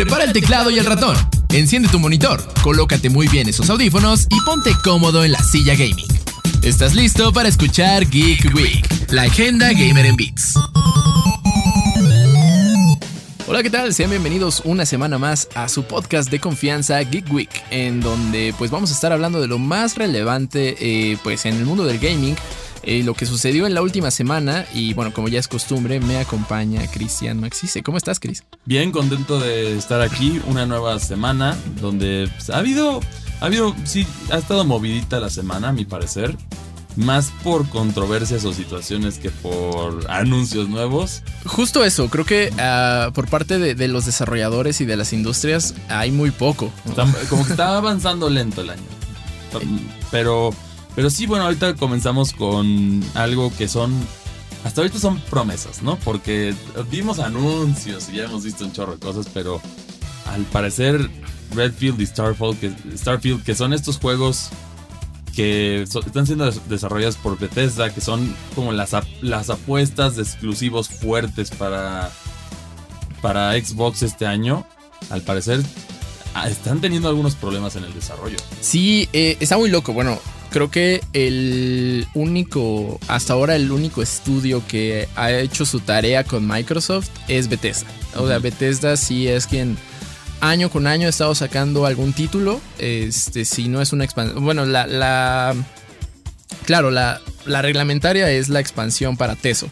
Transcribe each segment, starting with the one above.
Prepara el teclado y el ratón. Enciende tu monitor, colócate muy bien esos audífonos y ponte cómodo en la silla gaming. ¿Estás listo para escuchar Geek Week? La agenda gamer en Beats. Hola, ¿qué tal? Sean bienvenidos una semana más a su podcast de confianza Geek Week, en donde pues vamos a estar hablando de lo más relevante eh, pues en el mundo del gaming, eh, lo que sucedió en la última semana y bueno, como ya es costumbre, me acompaña Cristian Maxise. ¿Cómo estás, Cris? Bien, contento de estar aquí una nueva semana donde pues, ha habido, ha habido, sí, ha estado movidita la semana a mi parecer, más por controversias o situaciones que por anuncios nuevos. Justo eso, creo que uh, por parte de, de, los desarrolladores y de las industrias hay muy poco. Está, como que está avanzando lento el año. Pero, pero sí, bueno, ahorita comenzamos con algo que son... Hasta ahorita son promesas, ¿no? Porque vimos anuncios y ya hemos visto un chorro de cosas, pero al parecer Redfield y Starfield, que, Starfield, que son estos juegos que están siendo desarrolladas por Bethesda, que son como las, las apuestas de exclusivos fuertes para, para Xbox este año, al parecer están teniendo algunos problemas en el desarrollo. Sí, eh, está muy loco. Bueno, creo que el único, hasta ahora el único estudio que ha hecho su tarea con Microsoft es Bethesda. O sea, Bethesda sí es quien año con año he estado sacando algún título. Este, si no es una expansión. Bueno, la. la claro, la, la, reglamentaria es la expansión para Teso.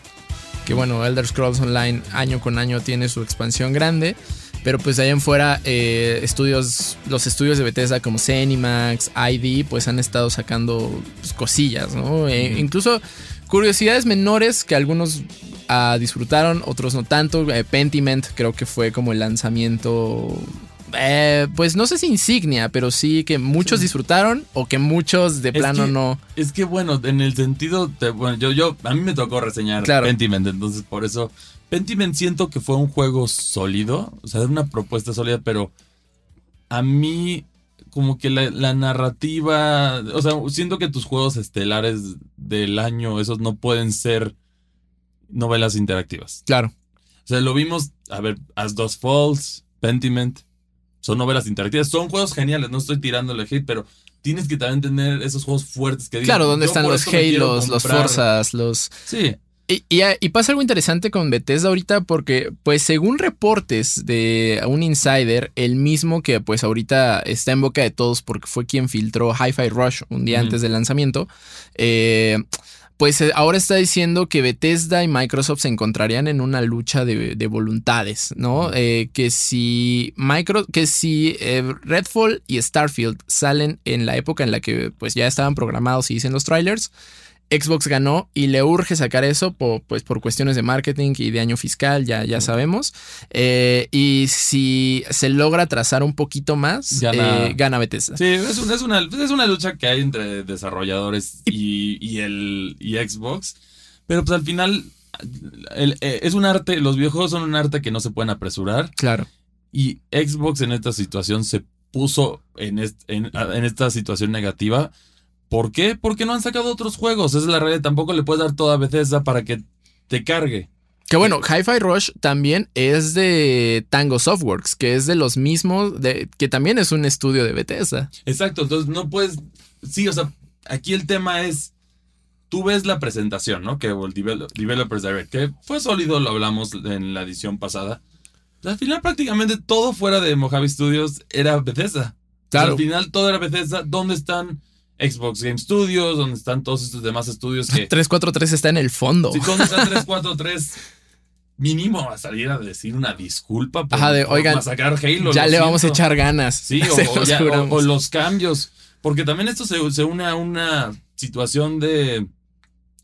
Que bueno, Elder Scrolls Online año con año tiene su expansión grande. Pero pues de ahí en fuera, eh, estudios, los estudios de Bethesda como Zenimax, ID, pues han estado sacando pues, cosillas, ¿no? Eh, incluso curiosidades menores que algunos uh, disfrutaron, otros no tanto. Eh, Pentiment creo que fue como el lanzamiento. Eh, pues no sé si insignia, pero sí que muchos sí. disfrutaron o que muchos de es plano que, no. Es que bueno, en el sentido, de, bueno, yo, yo, a mí me tocó reseñar claro. Pentiment, entonces por eso Pentiment siento que fue un juego sólido, o sea, una propuesta sólida, pero a mí como que la, la, narrativa, o sea, siento que tus juegos estelares del año, esos no pueden ser novelas interactivas. Claro. O sea, lo vimos, a ver, As Dos Falls, Pentiment, son novelas interactivas, son juegos geniales, no estoy tirándole hate, pero tienes que también tener esos juegos fuertes que Claro, ¿dónde están los Halos, los Forzas, los... Sí. Y, y, y, pasa algo interesante con Bethesda ahorita porque, pues según reportes de un insider, el mismo que pues ahorita está en boca de todos porque fue quien filtró Hi-Fi Rush un día mm. antes del lanzamiento, eh, pues ahora está diciendo que Bethesda y Microsoft se encontrarían en una lucha de, de voluntades, ¿no? Eh, que si Micro, que si eh, Redfall y Starfield salen en la época en la que pues ya estaban programados y dicen los trailers, Xbox ganó y le urge sacar eso por, pues, por cuestiones de marketing y de año fiscal, ya, ya sabemos. Eh, y si se logra trazar un poquito más, gana, eh, gana Bethesda. Sí, es, un, es, una, es, una, lucha que hay entre desarrolladores y, y, el, y Xbox. Pero pues al final el, eh, es un arte, los videojuegos son un arte que no se pueden apresurar. Claro. Y Xbox en esta situación se puso en, est, en, en esta situación negativa ¿Por qué? Porque no han sacado otros juegos. Esa es la realidad. Tampoco le puedes dar toda Bethesda para que te cargue. Que bueno, Hi-Fi Rush también es de Tango Softworks, que es de los mismos, de, que también es un estudio de Bethesda. Exacto, entonces no puedes. Sí, o sea, aquí el tema es. Tú ves la presentación, ¿no? Que el Developers Direct, que fue sólido, lo hablamos en la edición pasada. Al final, prácticamente todo fuera de Mojave Studios era Bethesda. Claro. O sea, al final todo era Bethesda. ¿Dónde están? Xbox Game Studios, donde están todos estos demás estudios que... 343 está en el fondo. Sí, ¿dónde está 343? Mínimo a salir a decir una disculpa por, Ajá, de, por oigan, masacrar Halo. Ya le siento. vamos a echar ganas. Sí, o, o, ya, o, o los cambios. Porque también esto se, se, une a una situación de...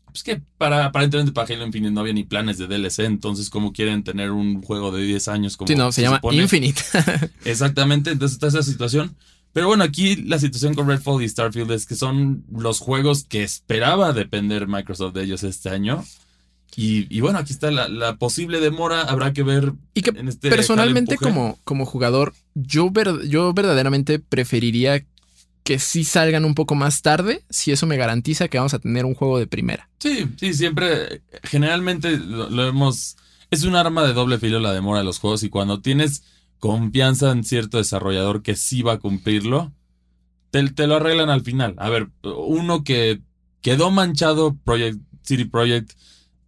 Pues que para, aparentemente para Halo Infinite no había ni planes de DLC, entonces cómo quieren tener un juego de 10 años como... Sí, no, se, se llama supone. Infinite. Exactamente, entonces está esa situación. Pero bueno, aquí la situación con Redfall y Starfield es que son los juegos que esperaba depender Microsoft de ellos este año. Y, y bueno, aquí está la, la, posible demora, habrá que ver. Y que en este personalmente como, como jugador, yo, ver, yo verdaderamente preferiría que sí salgan un poco más tarde, si eso me garantiza que vamos a tener un juego de primera. Sí, sí, siempre, generalmente lo, lo hemos... Es un arma de doble filo la demora de los juegos y cuando tienes confianza en cierto desarrollador que sí va a cumplirlo, te, te lo arreglan al final. A ver, uno que quedó manchado, Project City Project,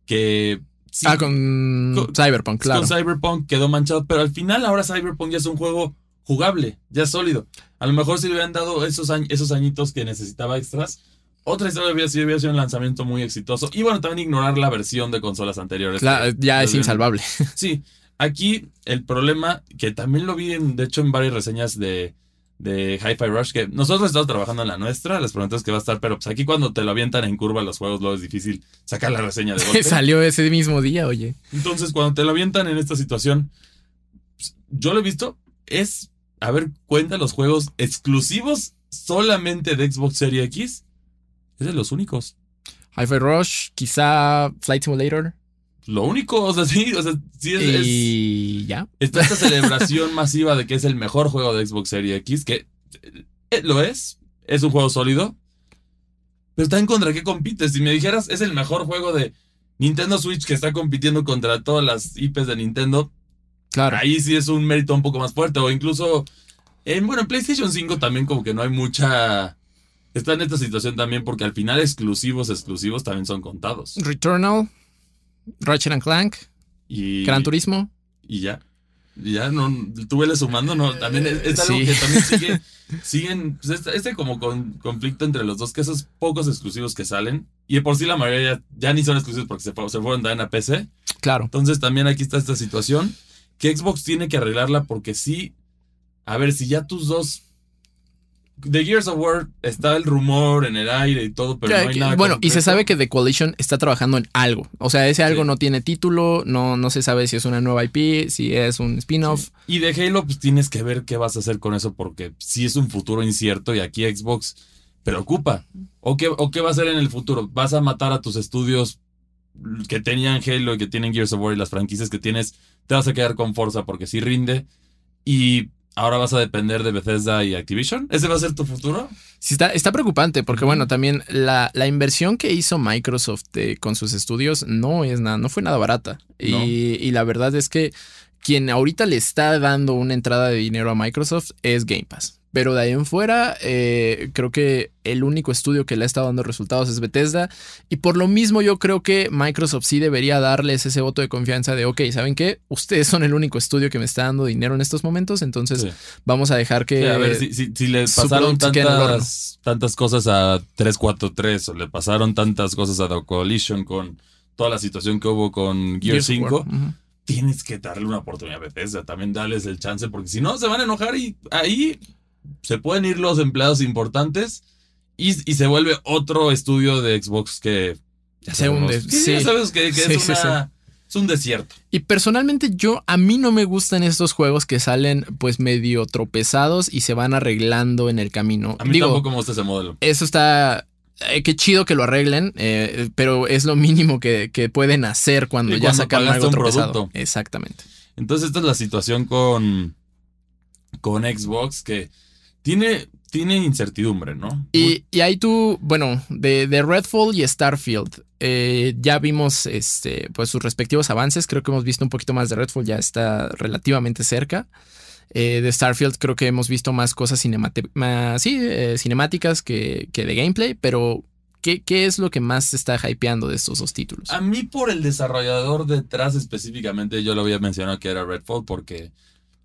que... sí- ah, con, con- Cyberpunk, claro. con Cyberpunk quedó manchado, pero al final ahora Cyberpunk ya es un juego jugable, ya es sólido. A lo mejor si le hubieran dado esos, añ- esos añitos que necesitaba extras, otra historia hubiera sido, hubiera sido un lanzamiento muy exitoso. Y bueno, también ignorar la versión de consolas anteriores. Ya es insalvable. Sí, aquí el problema, que también lo vi, en, de hecho, en varias reseñas de, de Hi-Fi Rush, que nosotros estamos trabajando en la nuestra, les preguntas que va a estar, pero pues aquí cuando te lo avientan en curva los juegos, luego es difícil sacar la reseña de golpe. Salió ese mismo día, oye. Entonces, cuando te lo avientan en esta situación, pues, yo lo he visto, es, a ver, cuenta los juegos exclusivos solamente de Xbox Series X. Es de los únicos. Hi-Fi Rush, quizá Flight Simulator. Lo único, o sea, sí, o sea, sí es, es- y ya. está esta celebración masiva de que es el mejor juego de Xbox Series X, que eh, lo es, es un juego sólido. Pero también contra qué compites. Si me dijeras, es el mejor juego de Nintendo Switch que está compitiendo contra todas las IPs de Nintendo, Claro. ahí sí es un mérito un poco más fuerte. O incluso, en, bueno, en PlayStation 5 también como que no hay mucha... Está en esta situación también porque al final exclusivos, exclusivos también son contados. Returnal, Ratchet and Clank, Y, Gran Turismo. y ya. Y ya, no, tú vele sumando, no, también es, es algo Sí. que también sigue, siguen, pues este, este como con- conflicto entre los dos, que esos pocos exclusivos que salen, y de por sí la mayoría ya, ya ni son exclusivos porque se, se fueron también a PC, Claro. entonces también aquí está esta situación que Xbox tiene que arreglarla porque sí, a ver, si ya tus dos... De Gears of War está el rumor en el aire y todo, pero no hay nada bueno, y se sabe que The Coalition está trabajando en algo. O sea, ese algo Sí. no tiene título, no, no se sabe si es una nueva IP, si es un spin-off. Y de Halo, pues tienes que ver qué vas a hacer con eso, porque sí es un futuro incierto y aquí Xbox preocupa. ¿O qué, ¿O qué va a hacer en el futuro? ¿Vas a matar a tus estudios que tenían Halo y que tienen Gears of War y las franquicias que tienes? Te vas a quedar con Forza porque sí rinde. Y ahora vas a depender de Bethesda y Activision. ¿Ese va a ser tu futuro? Sí, está, está preocupante porque, bueno, también la, la inversión que hizo Microsoft eh, con sus estudios no es nada, no fue nada barata. Y la verdad es que quien ahorita le está dando una entrada de dinero a Microsoft es Game Pass. Pero de ahí en fuera, eh, creo que el único estudio que le ha estado dando resultados es Bethesda. Y por lo mismo, yo creo que Microsoft sí debería darles ese voto de confianza de, ok, ¿saben qué? Ustedes son el único estudio que me está dando dinero en estos momentos, entonces Sí. vamos a dejar que... Sí, a ver, si, si, si le su pasaron tantas, tantas cosas a 343 o le pasaron tantas cosas a The Coalition con toda la situación que hubo con Gear Gears of War. 5, Ujú. Tienes que darle una oportunidad a Bethesda, también darles el chance, porque si no se van a enojar y ahí se pueden ir los empleados importantes y, y se vuelve otro estudio de Xbox que ya Se hunde, sí, ya sabes que, que Sí, es, sí, es un desierto. Y personalmente yo, a mí no me gustan estos juegos que salen pues medio tropezados y se van arreglando en el camino. A mí Digo, tampoco me gusta ese modelo. eso está... eh, qué chido que lo arreglen, eh, pero es lo mínimo que, que pueden hacer cuando ya cuando sacan pagaste algo un tropezado. producto. Exactamente. Entonces esta es la situación con, con Xbox que tiene, tiene incertidumbre, ¿no? Y, y ahí tú, bueno, de, de Redfall y Starfield, eh, ya vimos este, pues sus respectivos avances. Creo que hemos visto un poquito más de Redfall, ya está relativamente cerca. Eh, de Starfield creo que hemos visto más cosas más- sí, eh, cinemáticas que, que de gameplay, pero ¿qué, ¿qué es lo que más se está hypeando de estos dos títulos? A mí por el desarrollador detrás específicamente yo lo había mencionado que era Redfall porque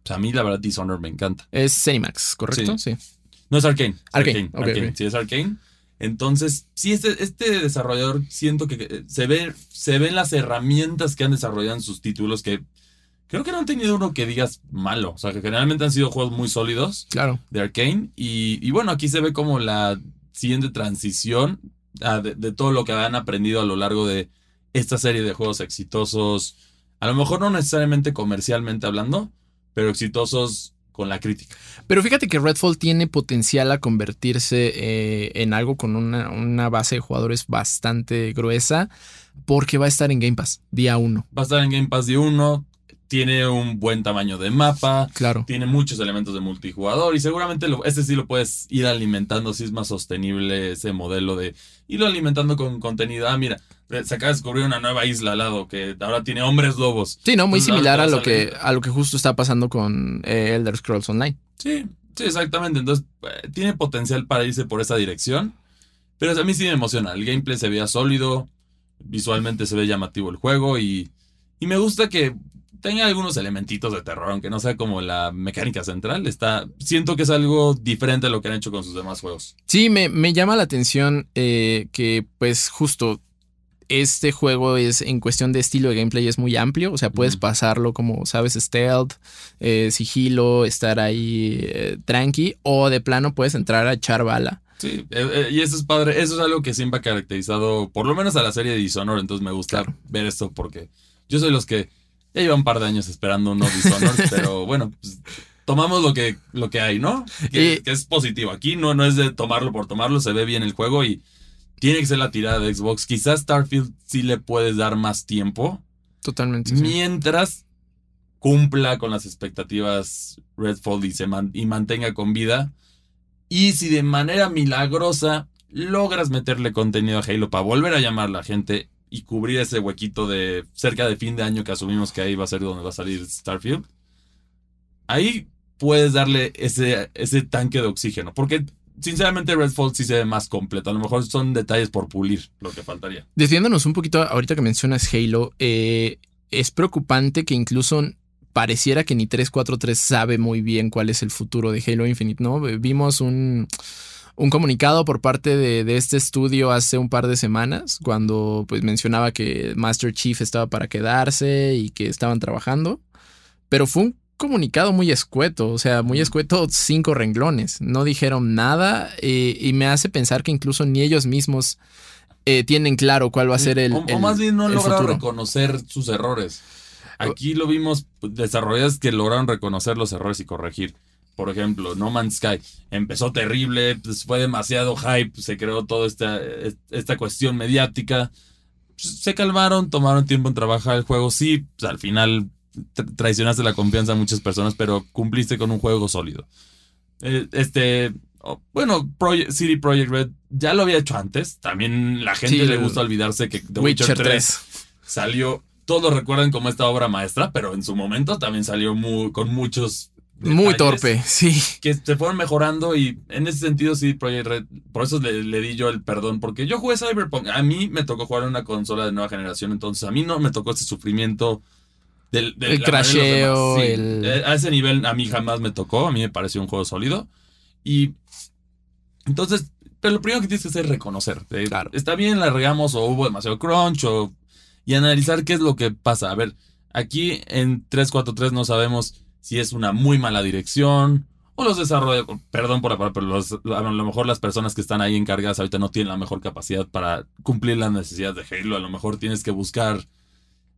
pues, a mí la verdad Dishonored me encanta. Es Cinemax, ¿correcto? Sí. No es Arkane. Arcane, ok. Sí, es Arkane. Entonces, sí, este, este desarrollador siento que se ve, se ven las herramientas que han desarrollado en sus títulos que creo que no han tenido uno que digas malo. O sea, que generalmente han sido juegos muy sólidos. Claro. de Arkane. Y, y bueno, aquí se ve como la siguiente transición ah, de, de todo lo que han aprendido a lo largo de esta serie de juegos exitosos. A lo mejor no necesariamente comercialmente hablando, pero exitosos con la crítica. Pero fíjate que Redfall tiene potencial a convertirse eh, en algo con una, una base de jugadores bastante gruesa porque va a estar en Game Pass día uno. Va a estar en Game Pass de uno, tiene un buen tamaño de mapa, Claro. tiene muchos elementos de multijugador y seguramente lo, este sí lo puedes ir alimentando si es más sostenible ese modelo de irlo alimentando con contenido. Ah, mira, se acaba de descubrir una nueva isla al lado que ahora tiene hombres lobos. Sí, no, muy Entonces, similar a lo que a lo que justo está pasando con eh, Elder Scrolls Online. Sí, sí, exactamente. Entonces, eh, tiene potencial para irse por esa dirección. Pero a mí sí me emociona. El gameplay se veía sólido. Visualmente se ve llamativo el juego. Y, y me gusta que tenga algunos elementitos de terror, aunque no sea como la mecánica central. Está, siento que es algo diferente a lo que han hecho con sus demás juegos. Sí, me, me llama la atención eh, que, pues, justo este juego es en cuestión de estilo de gameplay es muy amplio. O sea, puedes pasarlo como, sabes, stealth, eh, sigilo, estar ahí eh, tranqui, o de plano puedes entrar a echar bala. Sí, eh, y eso es padre. Eso es algo que siempre ha caracterizado, por lo menos a la serie de Dishonored. Entonces me gusta Claro. ver esto porque yo soy los que ya llevan un par de años esperando unos Dishonored, pero bueno, pues, tomamos lo que, lo que hay, ¿no? Que, Y- que es positivo. Aquí no, no es de tomarlo por tomarlo, se ve bien el juego y tiene que ser la tirada de Xbox. Quizás Starfield sí le puedes dar más tiempo, Totalmente. sí. mientras cumpla con las expectativas Redfall y, se man- y mantenga con vida. Y si de manera milagrosa logras meterle contenido a Halo para volver a llamar a la gente y cubrir ese huequito de cerca de fin de año que asumimos que ahí va a ser donde va a salir Starfield, ahí puedes darle ese, ese tanque de oxígeno. Porque sinceramente Redfall sí se ve más completo. A lo mejor son detalles por pulir lo que faltaría. Desviándonos un poquito, ahorita que mencionas Halo, eh, es preocupante que incluso pareciera que ni 343 sabe muy bien cuál es el futuro de Halo Infinite, ¿no? Vimos un, un comunicado por parte de, de este estudio hace un par de semanas, cuando pues mencionaba que Master Chief estaba para quedarse y que estaban trabajando, pero fue un comunicado muy escueto, o sea, muy escueto, cinco renglones, no dijeron nada eh, y me hace pensar que incluso ni ellos mismos eh, tienen claro cuál va a ser el. o, o más bien no han el logrado futuro. reconocer sus errores. Aquí lo vimos pues, desarrolladores que lograron reconocer los errores y corregir. Por ejemplo, No Man's Sky empezó terrible, pues fue demasiado hype, se creó toda esta, esta cuestión mediática. Se calmaron, tomaron tiempo en trabajar el juego. Sí, pues, al final tra- traicionaste la confianza a muchas personas, pero cumpliste con un juego sólido. Eh, este, oh, bueno, Proye- City Project Red ya lo había hecho antes. También la gente Sí, le gusta olvidarse que The Witcher Witcher 3 3. salió, todos recuerdan como esta obra maestra, pero en su momento también salió muy, con muchos... Muy torpe, sí. Que se fueron mejorando y en ese sentido sí, Project Red, por eso le, le di yo el perdón, porque yo jugué Cyberpunk, a mí me tocó jugar en una consola de nueva generación, entonces a mí no me tocó ese sufrimiento del, El crasheo, demás. Sí, el- eh, A ese nivel a mí jamás me tocó, a mí me pareció un juego sólido y entonces, pero lo primero que tienes que hacer es reconocer. eh, Claro. Está bien, la regamos o hubo demasiado crunch o, y analizar qué es lo que pasa. A ver, aquí en 343 no sabemos si es una muy mala dirección o los desarrolladores, perdón por la palabra, pero a lo mejor las personas que están ahí encargadas ahorita no tienen la mejor capacidad para cumplir las necesidades de Halo. A lo mejor tienes que buscar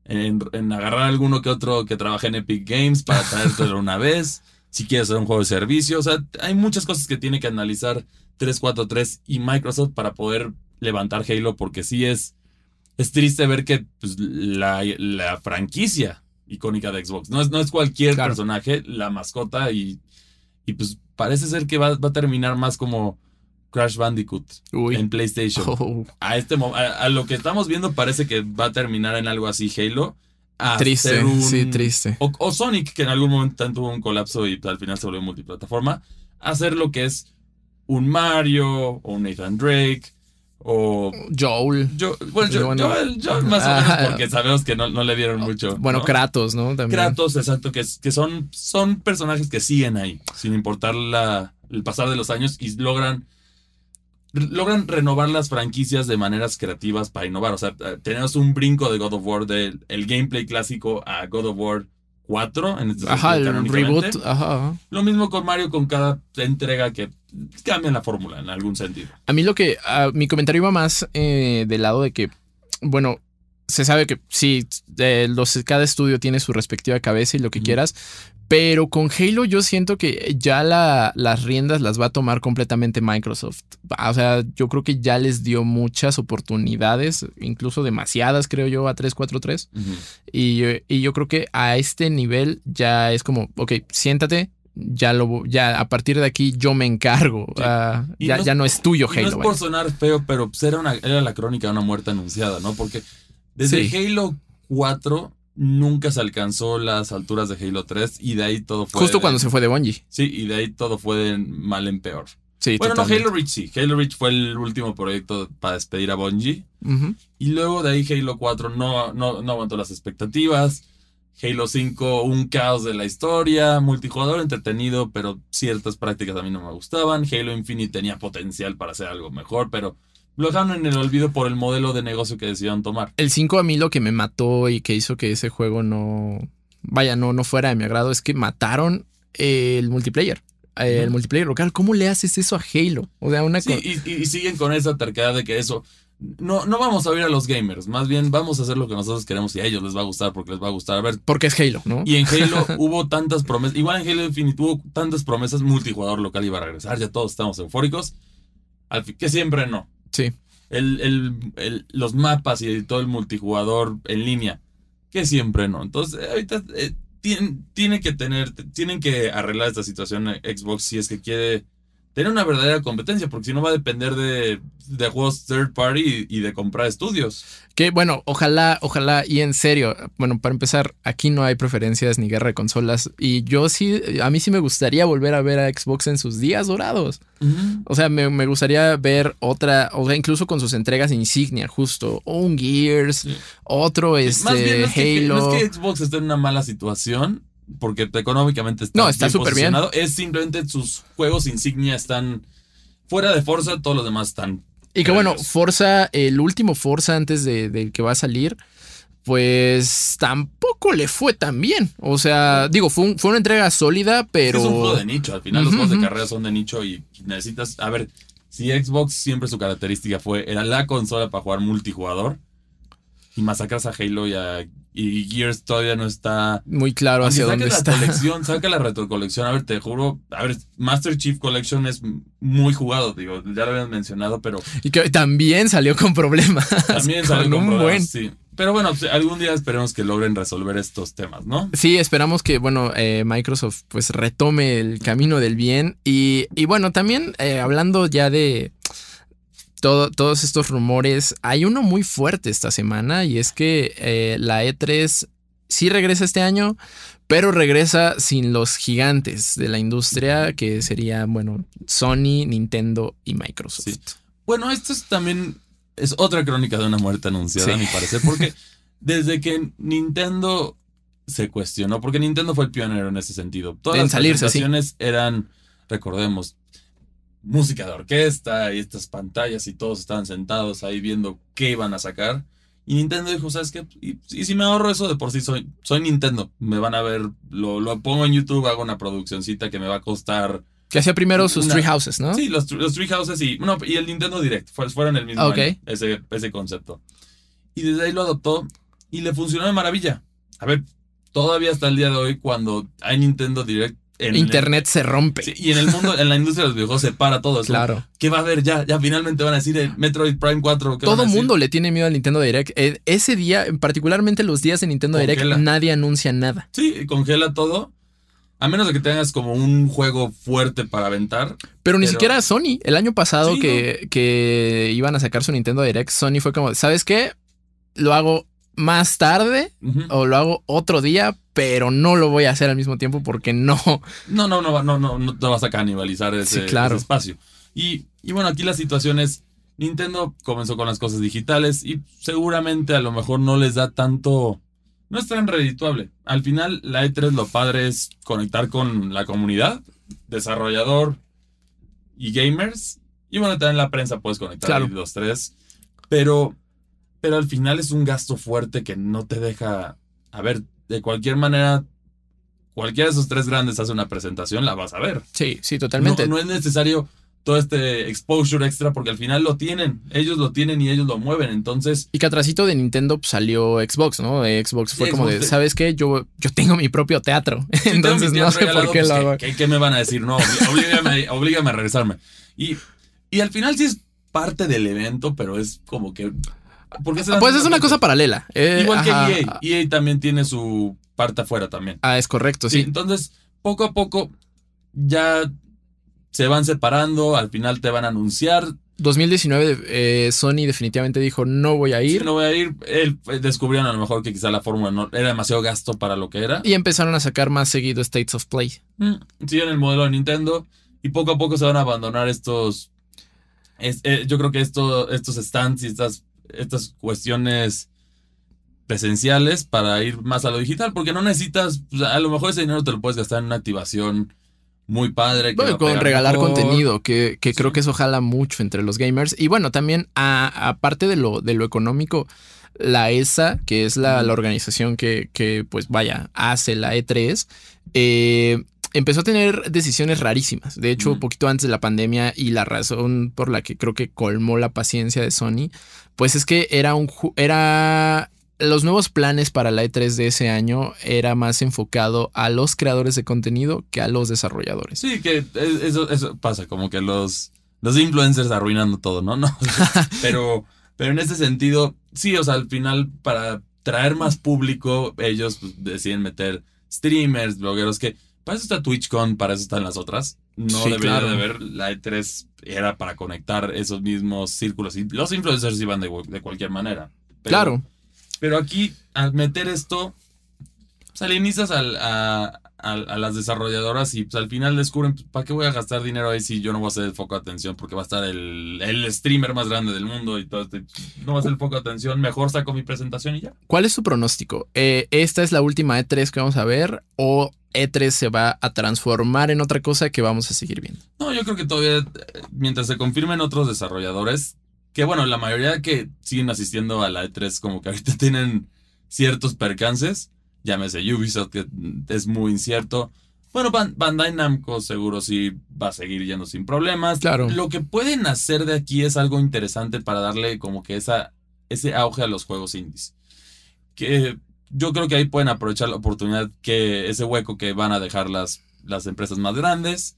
en, en agarrar alguno que otro que trabaje en Epic Games para traértelo una vez. Si quieres hacer un juego de servicio. O sea, hay muchas cosas que tiene que analizar 343 y Microsoft para poder levantar Halo porque sí es, es triste ver que pues, la franquicia icónica de Xbox no es, no es cualquier Claro. personaje, la mascota y, y pues parece ser que va, va a terminar más como Crash Bandicoot Uy. en PlayStation. Oh, A, este, a, a lo que estamos viendo parece que va a terminar en algo así Halo. a triste, un- sí, triste. o, o Sonic, que en algún momento tuvo un colapso y al final se volvió multiplataforma, hacer lo que es un Mario o un Nathan Drake o... Joel. Yo, bueno, yo, Bueno. Joel- Joel más o menos porque sabemos que no, no le dieron mucho. Bueno, ¿no? Kratos, ¿no? También. Kratos, exacto, que, son, son personajes que siguen ahí, sin importar la, el pasar de los años y logran logran renovar las franquicias de maneras creativas para innovar. O sea, tenemos un brinco de God of War del el gameplay clásico a God of War 4 en este Ajá, el reboot. Ajá. Lo mismo con Mario con cada entrega que cambian la fórmula en algún sentido. A mí lo que. mi comentario iba más eh, del lado de que. Bueno, se sabe que sí, eh, los, cada estudio tiene su respectiva cabeza y lo que quieras. Pero con Halo yo siento que ya la- las riendas las va a tomar completamente Microsoft. O sea, yo creo que ya les dio muchas oportunidades, incluso demasiadas, creo yo, a 343. Y, eh, y yo creo que a este nivel ya es como, ok, siéntate, ya lo ya a partir de aquí yo me encargo. Sí. ah, Y ya, no es- ya no es tuyo Y no Halo. es vaya. por sonar feo, pero pues era, una, era la crónica de una muerte anunciada, ¿no? Porque desde Sí. Halo 4 nunca se alcanzó las alturas de Halo 3 y de ahí todo fue... Justo de- cuando se fue de Bungie. Sí, y de ahí todo fue de mal en peor. Sí, bueno, no. Halo Reach sí. Halo Reach fue el último proyecto para despedir a Bungie. Y luego de ahí Halo 4 no, no, no aguantó las expectativas. Halo 5, un caos de la historia, multijugador entretenido, pero ciertas prácticas a mí no me gustaban. Halo Infinite tenía potencial para hacer algo mejor, pero lo dejaron en el olvido por el modelo de negocio que decidieron tomar. El 5 a mí lo que me mató y que hizo que ese juego no. Vaya, no, no fuera de mi agrado es que mataron el multiplayer. Eh, El multiplayer local. ¿Cómo le haces eso a Halo? O sea, una Sí, y, siguen con esa terquedad de que eso. No, no vamos a oír a los gamers, más bien vamos a hacer lo que nosotros queremos y a ellos les va a gustar porque les va a gustar. A ver, Porque es Halo, ¿no? Y en Halo hubo tantas promesas, igual en Halo Infinite hubo tantas promesas, multijugador local iba a regresar, ya todos estamos eufóricos, al que siempre no. Sí. El, el- el- los mapas y todo el multijugador en línea, que siempre no. Entonces, eh, ahorita eh, tien- tiene que tener, tienen que arreglar esta situación eh, Xbox si es que quiere tener una verdadera competencia, porque si no va a depender de, de juegos third party y, y de comprar estudios. Que bueno, ojalá, ojalá, y en serio, bueno, para empezar, aquí no hay preferencias ni guerra de consolas. Y yo sí, a mí sí me gustaría volver a ver a Xbox en sus días dorados. O sea, me, me gustaría ver otra, o sea, incluso con sus entregas insignia, justo. Un Gears, Sí. otro este, Más bien, no es, que, Halo. no es que Xbox esté en una mala situación, porque económicamente está, No, está súper bien. Es simplemente sus juegos insignia están fuera de Forza, todos los demás están. Y que bueno. Forza, el último Forza antes de, del que va a salir, pues tampoco le fue tan bien. O sea, digo, fue, un- fue una entrega sólida, pero... Es un juego de nicho. Al final, los juegos de carrera son de nicho y necesitas. A ver, si Xbox siempre su característica fue. Era la consola para jugar multijugador. Y masacras a Halo y a. Y Gears todavía no está. Muy claro hacia dónde la está. colección, saca la retrocolección. A ver, te juro. A ver, Master Chief Collection es muy jugado, digo. Ya lo habían mencionado, pero Y que también salió con problemas. también sale con con un problemas, buen. sí. Pero bueno, pues, algún día esperemos que logren resolver estos temas, ¿no? Sí, esperamos que, bueno, eh, Microsoft pues retome el camino del bien. Y, y bueno, también eh, hablando ya de todo- todos estos rumores, hay uno muy fuerte esta semana y es que eh, la E3 sí regresa este año, pero regresa sin los gigantes de la industria, que serían, bueno, Sony, Nintendo y Microsoft. Sí. Bueno, esto es también es otra crónica de una muerte anunciada, Sí. a mi parecer, porque desde que Nintendo se cuestionó, porque Nintendo fue el pionero en ese sentido. Todas En las salirse, sí. presentaciones eran, recordemos, música de orquesta y estas pantallas y todos estaban sentados ahí viendo qué iban a sacar. Y Nintendo dijo, ¿sabes qué? Y, y si me ahorro eso de por sí, soy, soy Nintendo. Me van a ver, lo, lo pongo en YouTube, hago una produccioncita que me va a costar Que hacía primero sus Una- Tree Houses, ¿no? Sí, los, los Tree Houses y, no, y el Nintendo Direct fue- fueron el mismo Ah, ok. año, ese, ese concepto. Y desde ahí lo adoptó y le funcionó de maravilla. A ver, todavía hasta el día de hoy cuando hay Nintendo Direct en Internet se rompe. Sí, y en el mundo, en la industria de los videojuegos se para todo. Claro. ¿Qué va a haber ya? Ya finalmente van a decir el Metroid Prime 4. ¿qué van a Todo mundo le tiene miedo al Nintendo Direct. Eh, ese día, particularmente los días de Nintendo Direct, nadie anuncia nada. Sí, congela todo. A menos de que tengas como un juego fuerte para aventar. Pero ni siquiera Sony. El año pasado Sí, que, que iban a sacar su Nintendo Direct, Sony fue como, ¿sabes qué? Lo hago más tarde o lo hago otro día, pero no lo voy a hacer al mismo tiempo porque no. No, no, no, no, no, no te vas a canibalizar ese, Sí, claro. ese espacio. Y, y bueno, aquí la situación es, Nintendo comenzó con las cosas digitales y seguramente a lo mejor no les da tanto, no es tan redituable. Al final, la E3 lo padre es conectar con la comunidad, desarrollador y gamers. Y bueno, también la prensa puedes conectar Claro. los tres. Pero, pero al final es un gasto fuerte que no te deja, a ver, de cualquier manera cualquiera de esos tres grandes hace una presentación, la vas a ver. Sí, sí, totalmente. No, no es necesario todo este exposure extra porque al final lo tienen. Ellos lo tienen y ellos lo mueven. Entonces, Y que atrásito de Nintendo pues, salió Xbox, ¿no? De Xbox fue como de, te- ¿sabes qué? Yo, yo tengo mi propio teatro. Entonces mi no teatro sé regalado, por qué pues, lo ¿qué- hago. ¿qué, qué me van a decir? No, oblígame, oblígame a regresarme. Y, y al final sí es parte del evento, pero es como que... ¿por qué se dan Pues es una cosa paralela. Eh, Igual ajá. que EA. EA también tiene su parte afuera también. Ah, es correcto, Sí, sí. entonces, poco a poco, ya se van separando, al final te van a anunciar. 2019 eh, Sony definitivamente dijo no voy a ir. Sí, no voy a ir. Él, eh, descubrieron a lo mejor que quizá la fórmula no era demasiado gasto para lo que era. Y empezaron a sacar más seguido States of Play. Mm, siguen el modelo de Nintendo y poco a poco se van a abandonar estos... eh, yo creo que esto, estos stands y estas, estas cuestiones presenciales para ir más a lo digital, porque no necesitas, pues, a lo mejor ese dinero te lo puedes gastar en una activación muy padre. bueno, con regalar contenido, que, creo que eso jala mucho entre los gamers. Y bueno, también aparte de lo, de lo económico, la ESA, que es la, organización que, que, pues vaya, hace la E3, eh, empezó a tener decisiones rarísimas. De hecho, un poquito antes de la pandemia y la razón por la que creo que colmó la paciencia de Sony, pues es que era un era los nuevos planes para la E3 de ese año era más enfocado a los creadores de contenido que a los desarrolladores. Sí, que eso, eso pasa, como que los, los influencers arruinando todo, ¿no? no pero, pero en ese sentido, sí, o sea, al final para traer más público, ellos pues, deciden meter streamers, blogueros, que para eso está TwitchCon, para eso están las otras. No debería de haber, la E3 era para conectar esos mismos círculos y los influencers iban de, de cualquier manera. claro pero aquí, al meter esto, salinizas al, a, las desarrolladoras y pues, al final descubren, pues, ¿para qué voy a gastar dinero ahí si yo no voy a ser el foco de atención? Porque va a estar el, streamer más grande del mundo y todo este, no va a ser el foco de atención, mejor saco mi presentación y ya. ¿Cuál es su pronóstico? Eh, ¿Esta es la última E3 que vamos a ver o E3 se va a transformar en otra cosa que vamos a seguir viendo? No, yo creo que todavía, eh, mientras se confirmen otros desarrolladores, que bueno, la mayoría que siguen asistiendo a la E3 como que ahorita tienen ciertos percances. Llámese Ubisoft, que es muy incierto. Bueno, Bandai Namco seguro sí va a seguir yendo sin problemas. Claro. Lo que pueden hacer de aquí es algo interesante para darle como que esa, ese auge a los juegos indies. Que yo creo que ahí pueden aprovechar la oportunidad que ese hueco que van a dejar las, las empresas más grandes.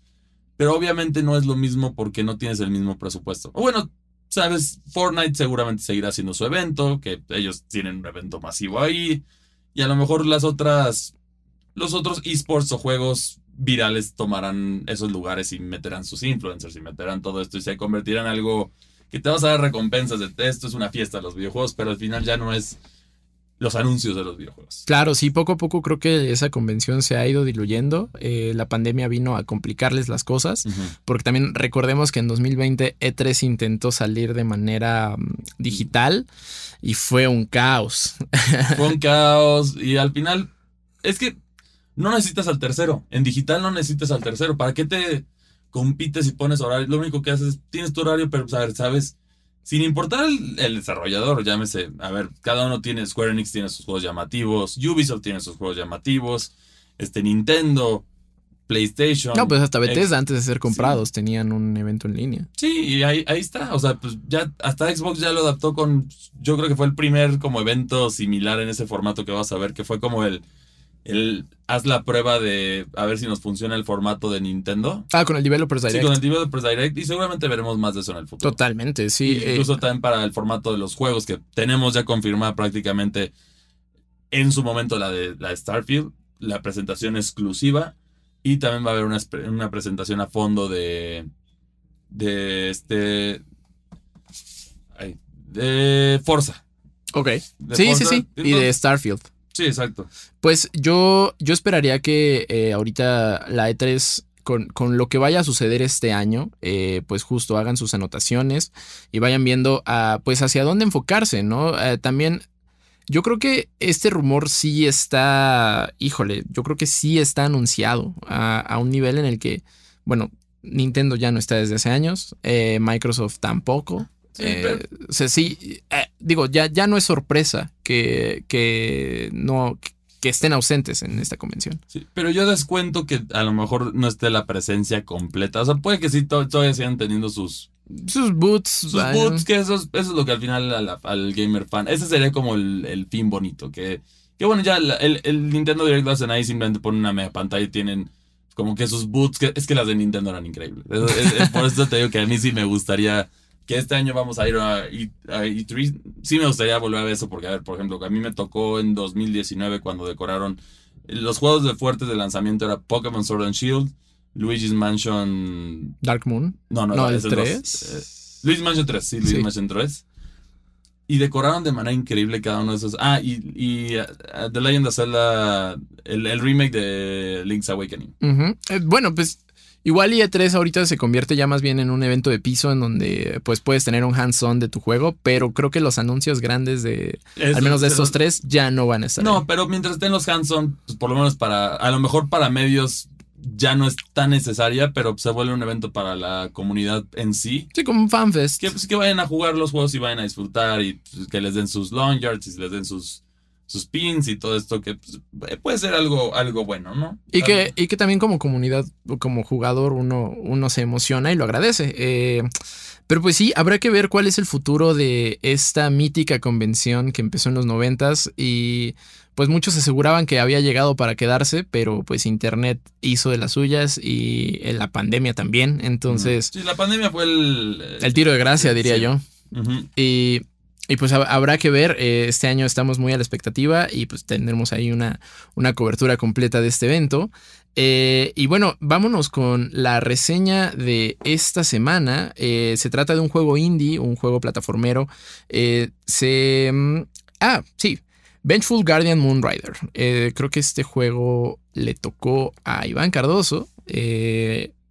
Pero obviamente no es lo mismo porque no tienes el mismo presupuesto. O bueno, sabes, Fortnite seguramente seguirá haciendo su evento, que ellos tienen un evento masivo ahí. Y a lo mejor las otras, los otros esports o juegos virales tomarán esos lugares y meterán sus influencers y meterán todo esto y se convertirán en algo que te vas a dar recompensas de esto es una fiesta los videojuegos, pero al final ya no es los anuncios de los videojuegos. Claro, sí, poco a poco creo que esa convención se ha ido diluyendo. Eh, la pandemia vino a complicarles las cosas, porque también recordemos que en 2020 E3 intentó salir de manera mm, digital y fue un caos. Fue un caos y al final es que no necesitas al tercero. En digital no necesitas al tercero. ¿Para qué te compites y pones horario? Lo único que haces es tienes tu horario, pero sabes sin importar el, desarrollador, llámese, a ver, cada uno tiene, Square Enix tiene sus juegos llamativos, Ubisoft tiene sus juegos llamativos, este Nintendo, PlayStation. No, pues hasta Bethesda antes de ser comprados tenían un evento en línea. Sí, y ahí, ahí está, o sea, pues ya hasta Xbox ya lo adaptó con, yo creo que fue el primer como evento similar en ese formato que vas a ver, que fue como el el, haz la prueba de a ver si nos funciona el formato de Nintendo. Ah, con el Developers Direct. Sí, con el Developers Direct y seguramente veremos más de eso en el futuro. Totalmente, sí. incluso eh, también para el formato de los juegos que tenemos ya confirmada prácticamente en su momento la de, la Starfield, la presentación exclusiva y también va a haber una, una presentación a fondo de de este de Forza. Ok. sí, sí, sí. y de Starfield. Sí, exacto. Pues yo, yo esperaría que eh, ahorita la E3 con, con, lo que vaya a suceder este año, eh, pues justo hagan sus anotaciones y vayan viendo a, pues hacia dónde enfocarse, ¿no? Eh, también yo creo que este rumor sí está, híjole, yo creo que sí está anunciado a, un nivel en el que, bueno, Nintendo ya no está desde hace años, Microsoft tampoco. Sí, sí digo, ya, ya no es sorpresa que, que no que estén ausentes en esta convención. Sí, pero yo descuento que a lo mejor no esté la presencia completa. O sea, puede que sí todavía sigan teniendo sus... Sus boots. Sus boots, que eso es, eso es, lo que al final al gamer fan... Ese sería como el, fin bonito. Que, que bueno, ya el, el, Nintendo Direct lo hacen ahí, simplemente ponen una media pantalla y tienen como que sus boots... Que, es que las de Nintendo eran increíbles. por eso te digo que a mí sí me gustaría que este año vamos a ir a, E3. Sí me gustaría volver a ver eso porque, a ver, por ejemplo, a mí me tocó en 2019 cuando decoraron los juegos de fuertes de lanzamiento era Pokémon Sword and Shield, Luigi's Mansion. Dark Moon. No, no, No, el es 3. dos. Eh, Luigi's Mansion 3, sí, Luigi's Sí. Mansion 3. Y decoraron de manera increíble cada uno de esos. Ah, y, y uh, The Legend of Zelda, el, el remake de Link's Awakening. Eh, bueno, pues igual y E3 ahorita se convierte ya más bien en un evento de piso en donde pues puedes tener un hands-on de tu juego, pero creo que los anuncios grandes de al menos de estos tres ya no van a estar. No, ahí. pero mientras estén los hands-on, pues por lo menos para, a lo mejor para medios ya no es tan necesaria, pero se vuelve un evento para la comunidad en sí. Sí, como un fanfest. Que, pues, que vayan a jugar los juegos y vayan a disfrutar y pues, que les den sus long yards y les den sus, sus pins y todo esto, que pues, puede ser algo, algo bueno, ¿no? Y que, y que también como comunidad como jugador uno, uno se emociona y lo agradece. Eh, pero pues sí, habrá que ver cuál es el futuro de esta mítica convención que empezó en los noventas y pues muchos aseguraban que había llegado para quedarse, pero pues internet hizo de las suyas y en la pandemia también. Entonces, Sí, la pandemia fue el... el tiro de gracia, diría Sí. yo. Y, y pues hab- habrá que ver, eh, este año estamos muy a la expectativa y pues tendremos ahí una, una cobertura completa de este evento. Eh, y bueno, vámonos con la reseña de esta semana. Eh, se trata de un juego indie, un juego plataformero. Se... mm, Ah, sí. Vengeful Guardian Moonrider. Creo que este juego le tocó a Iván Cardoso.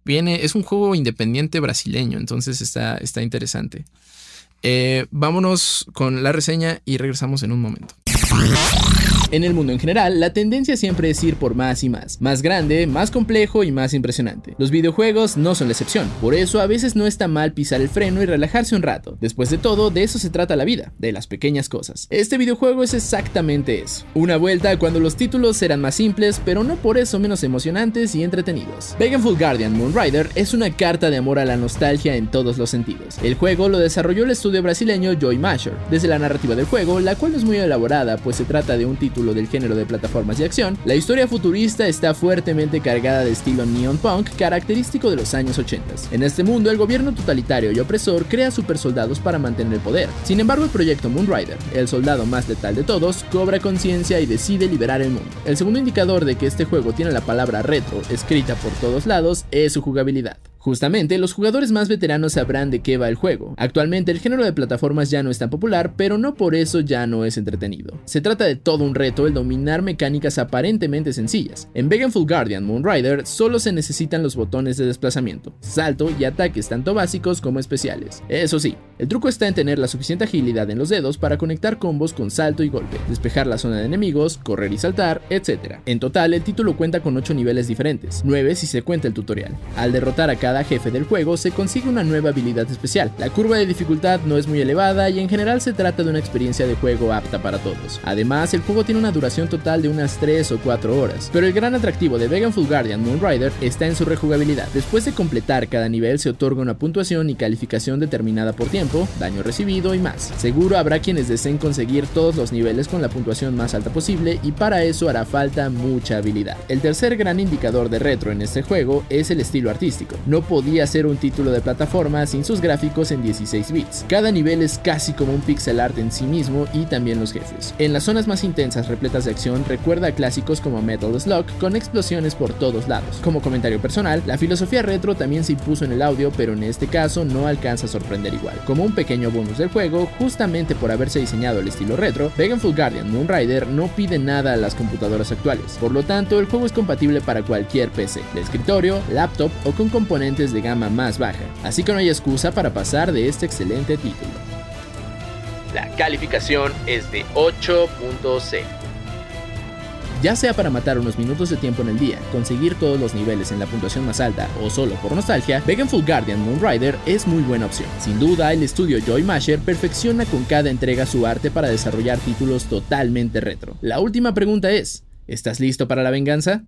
Viene, es un juego independiente brasileño, entonces está, está interesante. Eh, vámonos con la reseña y regresamos en un momento. En el mundo en general, la tendencia siempre es ir por más y más, más grande, más complejo y más impresionante. Los videojuegos no son la excepción, por eso a veces no está mal pisar el freno y relajarse un rato. Después de todo, de eso se trata la vida, de las pequeñas cosas. Este videojuego es exactamente eso. Una vuelta cuando los títulos eran más simples, pero no por eso menos emocionantes y entretenidos. Full Guardian Moonrider es una carta de amor a la nostalgia en todos los sentidos. El juego lo desarrolló el estudio brasileño Joy Masher. Desde la narrativa del juego, la cual es muy elaborada, pues se trata de un título del género de plataformas de acción, la historia futurista está fuertemente cargada de estilo neon punk característico de los años 80. En este mundo, el gobierno totalitario y opresor crea supersoldados para mantener el poder. Sin embargo, el proyecto Moonrider, el soldado más letal de todos, cobra conciencia y decide liberar el mundo. El segundo indicador de que este juego tiene la palabra retro escrita por todos lados es su jugabilidad. Justamente, los jugadores más veteranos sabrán de qué va el juego. Actualmente el género de plataformas ya no es tan popular, pero no por eso ya no es entretenido. Se trata de todo un reto el dominar mecánicas aparentemente sencillas. En Full Guardian Moonrider solo se necesitan los botones de desplazamiento, salto y ataques tanto básicos como especiales. Eso sí, el truco está en tener la suficiente agilidad en los dedos para conectar combos con salto y golpe, despejar la zona de enemigos, correr y saltar, etc. En total, el título cuenta con 8 niveles diferentes, 9 si se cuenta el tutorial. Al derrotar a cada jefe del juego se consigue una nueva habilidad especial. La curva de dificultad no es muy elevada y en general se trata de una experiencia de juego apta para todos. Además, el juego tiene una duración total de unas 3 o 4 horas, pero el gran atractivo de Full Guardian Moonrider está en su rejugabilidad. Después de completar cada nivel se otorga una puntuación y calificación determinada por tiempo, daño recibido y más. Seguro habrá quienes deseen conseguir todos los niveles con la puntuación más alta posible y para eso hará falta mucha habilidad. El tercer gran indicador de retro en este juego es el estilo artístico. No podía ser un título de plataforma sin sus gráficos en 16 bits. Cada nivel es casi como un pixel art en sí mismo y también los jefes. En las zonas más intensas repletas de acción recuerda a clásicos como Metal Slug con explosiones por todos lados. Como comentario personal, la filosofía retro también se impuso en el audio, pero en este caso no alcanza a sorprender igual. Como un pequeño bonus del juego, justamente por haberse diseñado el estilo retro, Full Guardian Moonrider no pide nada a las computadoras actuales. Por lo tanto, el juego es compatible para cualquier PC, de escritorio, laptop o con componentes de gama más baja, así que no hay excusa para pasar de este excelente título. Calificación es de 8.0. Ya sea para matar unos minutos de tiempo en el día, conseguir todos los niveles en la puntuación más alta o solo por nostalgia, Full Guardian Moonrider es muy buena opción. Sin duda, el estudio Joy Masher perfecciona con cada entrega su arte para desarrollar títulos totalmente retro. La última pregunta es, ¿estás listo para la venganza?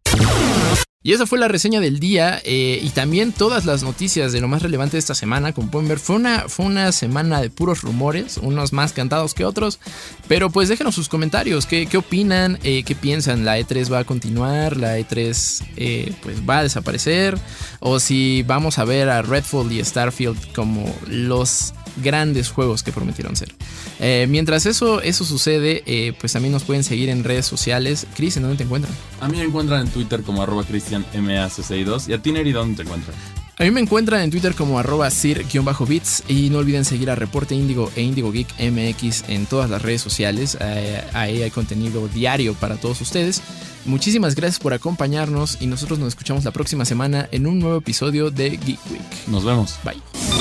Y esa fue la reseña del día eh, y también todas las noticias de lo más relevante de esta semana. Como pueden ver, fue una, fue una semana de puros rumores, unos más cantados que otros. Pero pues déjenos sus comentarios, qué, opinan, eh, qué piensan, la E3 va a continuar, la E3 eh, pues va a desaparecer, o si vamos a ver a Redfall y Starfield como los grandes juegos que prometieron ser. Eh, mientras eso, eso sucede, eh, pues también nos pueden seguir en redes sociales. Chris, ¿en dónde te encuentran? A mí me encuentran en Twitter como arroba cristianmac62 y a ti Neri, ¿dónde te encuentran? A mí me encuentran en Twitter como arroba sir-bits y no olviden seguir a Reporte Índigo e Índigo Geek MX en todas las redes sociales. Eh, ahí hay contenido diario para todos ustedes. Muchísimas gracias por acompañarnos y nosotros nos escuchamos la próxima semana en un nuevo episodio de Geek Week. Nos vemos. Bye.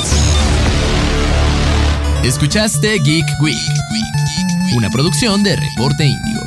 Escuchaste Geek Week, una producción de Reporte Índigo.